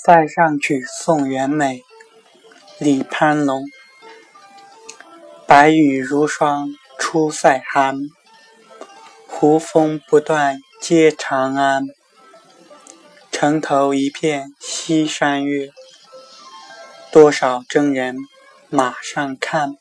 《塞上曲送元美》李攀龙，白雨如霜出塞寒，胡风不断接长安。城头一片西山月，多少征人马上看。